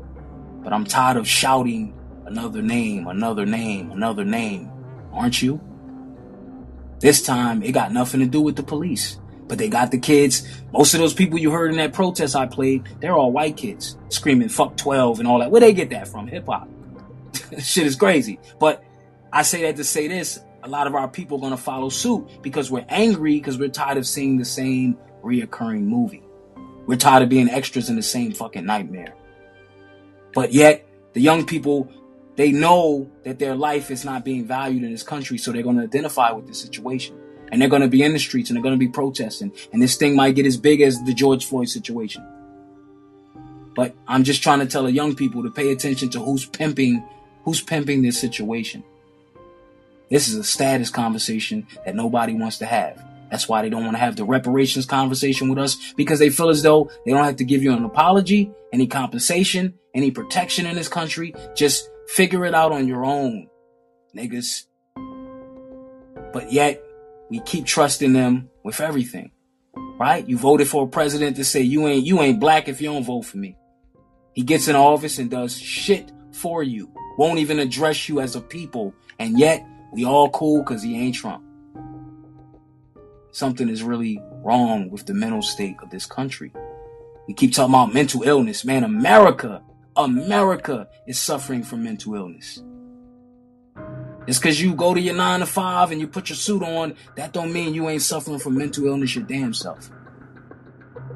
but I'm tired of shouting another name, another name, another name. Aren't you? This time, it got nothing to do with the police, but they got the kids. Most of those people you heard in that protest I played, they're all white kids screaming fuck 12 and all that. Where they get that from? Hip hop. Shit is crazy. But I say that to say this a lot of our people are going to follow suit because we're angry because we're tired of seeing the same reoccurring movie. We're tired of being extras in the same fucking nightmare. But yet, the young people, they know that their life is not being valued in this country, so they're going to identify with the situation. And they're going to be in the streets and they're going to be protesting. And this thing might get as big as the George Floyd situation. But I'm just trying to tell the young people to pay attention to who's pimping, who's pimping this situation. This is a status conversation that nobody wants to have. That's why they don't want to have the reparations conversation with us because they feel as though they don't have to give you an apology, any compensation, any protection in this country. Just figure it out on your own, niggas. But yet, we keep trusting them with everything. Right? You voted for a president to say you ain't you ain't black if you don't vote for me. He gets in office and does shit for you. Won't even address you as a people. And yet, we all cool because he ain't Trump. Something is really wrong with the mental state of this country. We keep talking about mental illness. Man, America, America is suffering from mental illness. It's because you go to your nine to five and you put your suit on, that don't mean you ain't suffering from mental illness your damn self.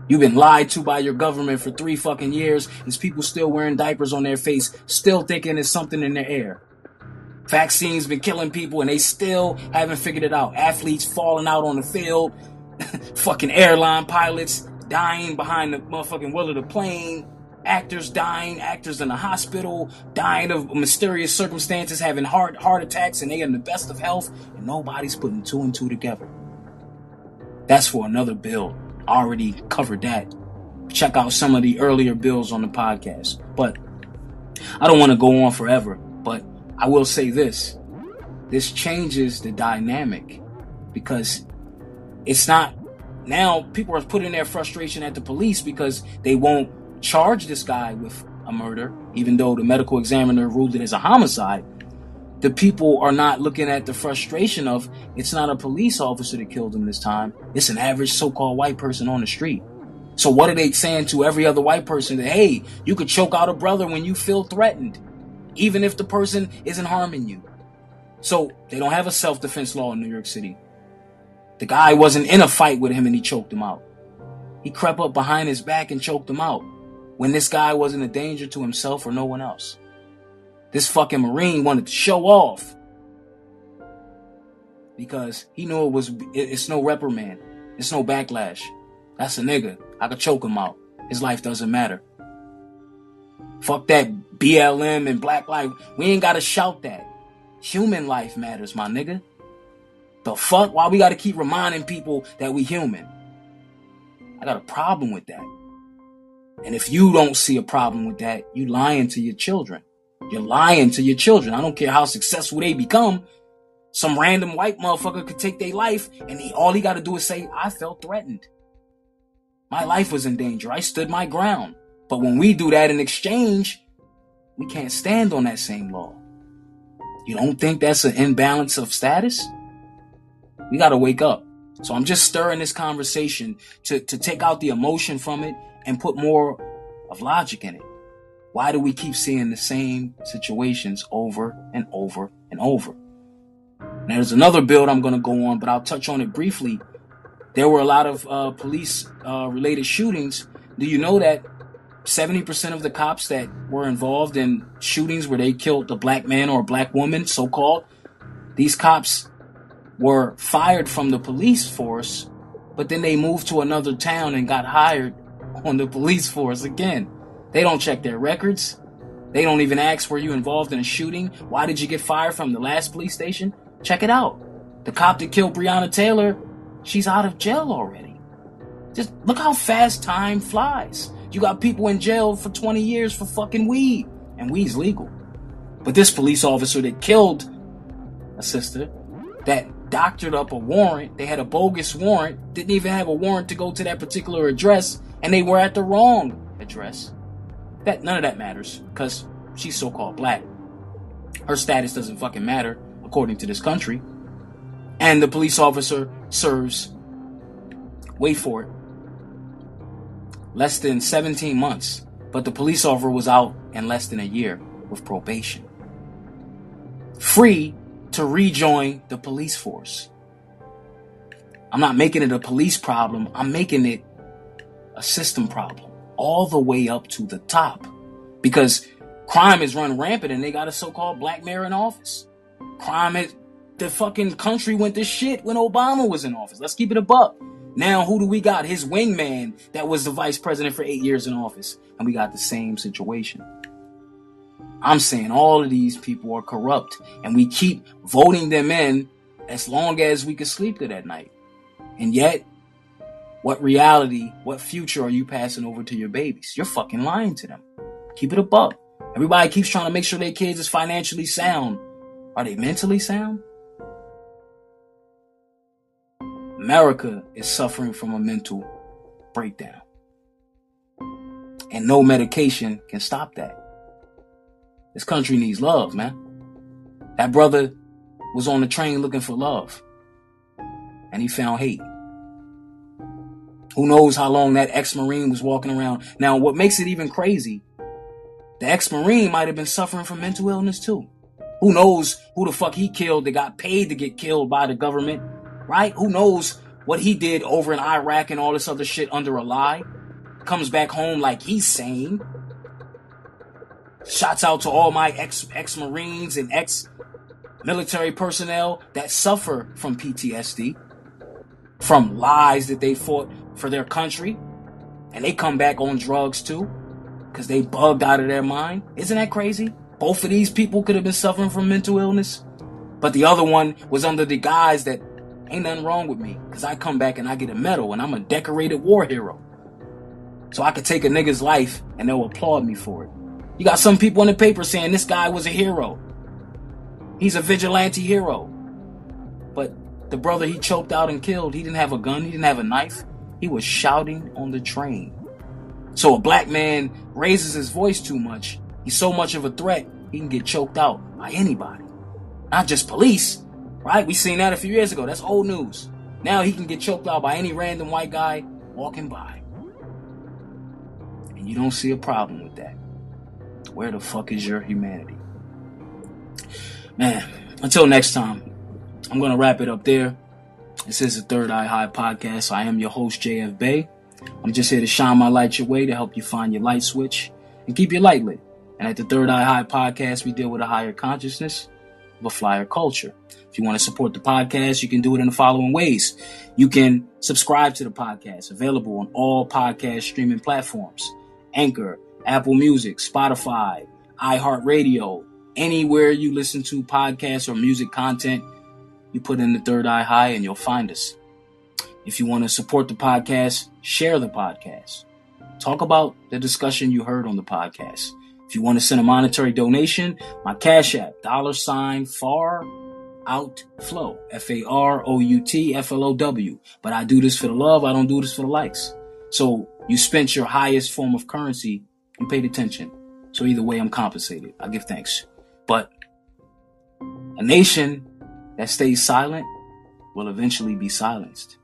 You've been lied to by your government for three fucking years. There's people still wearing diapers on their face, still thinking there's something in the air. Vaccines been killing people and they still haven't figured it out. Athletes falling out on the field, fucking airline pilots dying behind the motherfucking wheel of the plane, actors dying, actors in the hospital, dying of mysterious circumstances, having heart heart attacks, and they in the best of health, and nobody's putting two and two together. That's for another bill. Already covered that. Check out some of the earlier bills on the podcast. But I don't want to go on forever, but I will say this. This changes the dynamic because it's not now people are putting their frustration at the police because they won't charge this guy with a murder, even though the medical examiner ruled it as a homicide. The people are not looking at the frustration of it's not a police officer that killed him this time. It's an average so-called white person on the street. So what are they saying to every other white person that hey, you could choke out a brother when you feel threatened, even if the person isn't harming you. So they don't have a self-defense law in New York City. The guy wasn't in a fight with him and he choked him out. He crept up behind his back and choked him out when this guy wasn't a danger to himself or no one else. This fucking Marine wanted to show off because he knew it was it's no reprimand, it's no backlash. That's a nigga. I could choke him out. His life doesn't matter. Fuck that BLM and black life. We ain't gotta shout that. Human life matters, my nigga. The fuck? Why we gotta keep reminding people that we human? I got a problem with that. And if you don't see a problem with that, you lying to your children. You're lying to your children. I don't care how successful they become. Some random white motherfucker could take their life and he, all he got to do is say, I felt threatened. My life was in danger. I stood my ground. But when we do that in exchange, we can't stand on that same law. You don't think that's an imbalance of status? We got to wake up. So I'm just stirring this conversation to, to take out the emotion from it and put more of logic in it. Why do we keep seeing the same situations over and over and over? Now, there's another build I'm going to go on, but I'll touch on it briefly. There were a lot of uh, police uh, related shootings. Do you know that 70% of the cops that were involved in shootings where they killed a black man or a black woman, so called, these cops were fired from the police force, but then they moved to another town and got hired on the police force again. They don't check their records. They don't even ask were you involved in a shooting? Why did you get fired from the last police station? Check it out. The cop that killed Breonna Taylor, she's out of jail already. Just look how fast time flies. You got people in jail for 20 years for fucking weed, and weed's legal. But this police officer that killed a sister, that doctored up a warrant, they had a bogus warrant, didn't even have a warrant to go to that particular address, and they were at the wrong address. That none of that matters because she's so-called black. Her status doesn't fucking matter according to this country. And the police officer serves wait for it. Less than 17 months, but the police officer was out in less than a year with probation. Free to rejoin the police force. I'm not making it a police problem. I'm making it a system problem all the way up to the top because crime is run rampant and they got a so-called black mayor in office. Crime is the fucking country went to shit when Obama was in office. Let's keep it a buck. Now who do we got? His wingman that was the vice president for eight years in office. And we got the same situation. I'm saying all of these people are corrupt and we keep voting them in as long as we can sleep good at night. And yet, what reality, what future are you passing over to your babies? You're fucking lying to them. Keep it buck. Everybody keeps trying to make sure their kids is financially sound. Are they mentally sound? America is suffering from a mental breakdown. And no medication can stop that. This country needs love, man. That brother was on the train looking for love. And he found hate. Who knows how long that ex-Marine was walking around. Now, what makes it even crazy, the ex-Marine might have been suffering from mental illness too. Who knows who the fuck he killed that got paid to get killed by the government, right? Who knows what he did over in Iraq and all this other shit under a lie? Comes back home like he's sane. Shouts out to all my ex ex Marines and ex military personnel that suffer from PTSD, from lies that they fought for their country, and they come back on drugs too, because they bugged out of their mind. Isn't that crazy? Both of these people could have been suffering from mental illness, but the other one was under the guise that ain't nothing wrong with me, because I come back and I get a medal and I'm a decorated war hero. So I could take a nigga's life and they'll applaud me for it. You got some people in the paper saying this guy was a hero. He's a vigilante hero. But the brother he choked out and killed, he didn't have a gun, he didn't have a knife. He was shouting on the train. So a black man raises his voice too much. He's so much of a threat, he can get choked out by anybody. Not just police, right? We seen that a few years ago. That's old news. Now he can get choked out by any random white guy walking by. And you don't see a problem with that. Where the fuck is your humanity? Man, until next time, I'm going to wrap it up there. This is the Third Eye High podcast. I am your host, JF Bey. I'm just here to shine my light your way to help you find your light switch and keep your light lit. And at the Third Eye High podcast, we deal with a higher consciousness of a flyer culture. If you want to support the podcast, you can do it in the following ways. You can subscribe to the podcast, available on all podcast streaming platforms Anchor, Apple Music, Spotify, iHeartRadio, anywhere you listen to podcasts or music content, you put in the third eye high and you'll find us. If you want to support the podcast, share the podcast. Talk about the discussion you heard on the podcast. If you want to send a monetary donation, my Cash App, dollar sign far out flow. F A R O U T F L O W. But I do this for the love, I don't do this for the likes. So you spent your highest form of currency you paid attention. So either way, I'm compensated. I give thanks. But a nation that stays silent will eventually be silenced.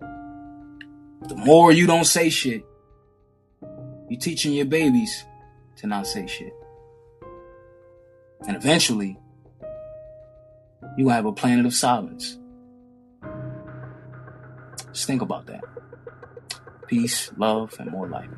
The more you don't say shit, you're teaching your babies to not say shit. And eventually, you have a planet of silence. Just think about that. Peace, love, and more light.